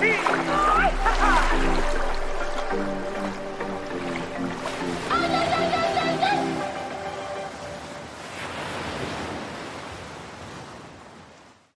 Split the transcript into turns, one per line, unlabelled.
Beat!